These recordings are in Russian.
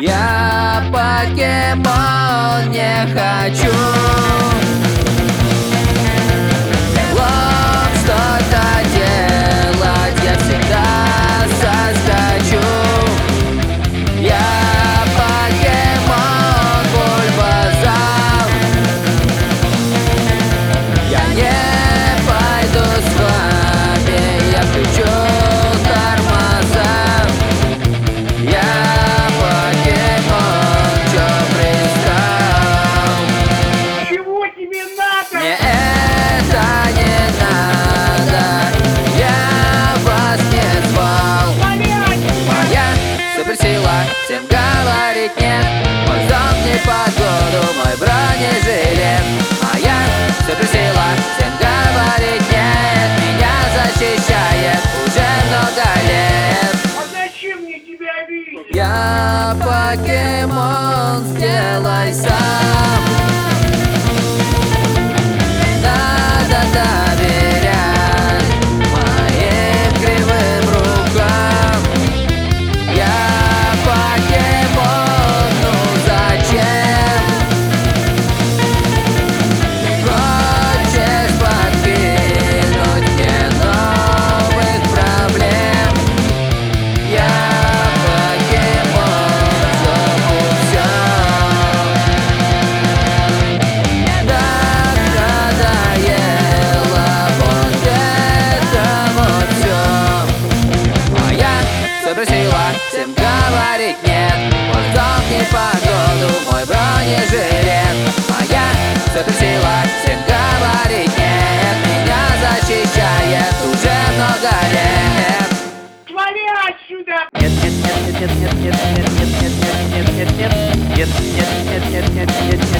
Я покемон не хочу Моя суперсила всем говорит нет Мой зонт не погоду, мой бронежилет Моя суперсила всем говорит нет Меня защищает уже много лет А зачем мне тебя видеть? Я покемон, сделай сам всем говорит нет зонт не погоду, мой бронежилет Моя суперсила всем говорит нет Меня защищает уже много лет Твори отсюда! Нет, нет, нет, нет, нет, нет, нет, нет, нет, нет, нет, нет, нет, нет, нет, нет, нет, нет, нет, нет,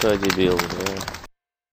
Та дебил, да.